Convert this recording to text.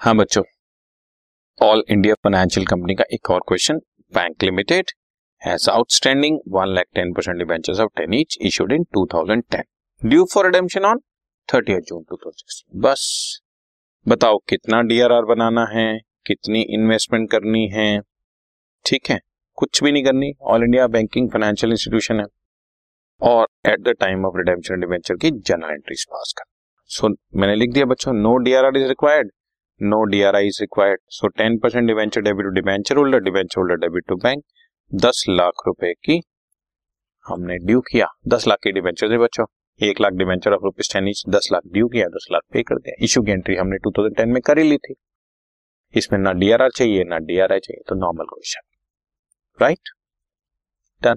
हाँ बच्चों all India financial company का एक और question bank limited has outstanding one lakh ten percent debentures of ten each issued in 2010 due for redemption on 30 June 2016 बस बताओ कितना डीआरआर बनाना है कितनी इन्वेस्टमेंट करनी है? ठीक है कुछ भी नहीं करनी all India banking financial institution है। और at the time of redemption debenture की जनरल एंट्रीज पास कर सो so, मैंने लिख दिया बच्चों no DRR is required DRI is required so ten percent debenture debit to debenture holder debenture holder debit to bank दस लाख रुपए की हमने ड्यू किया। दस लाख की डिवेंचर थे बच्चों। एक lakh debenture of rupees ten each दस लाख ड्यू किया, दस लाख पे कर दिया। इशू की एंट्री हमने 2010 में कर ही ली थी। इसमें ना डीआरआर चाहिए, ना डीआरआई चाहिए तो normal question right done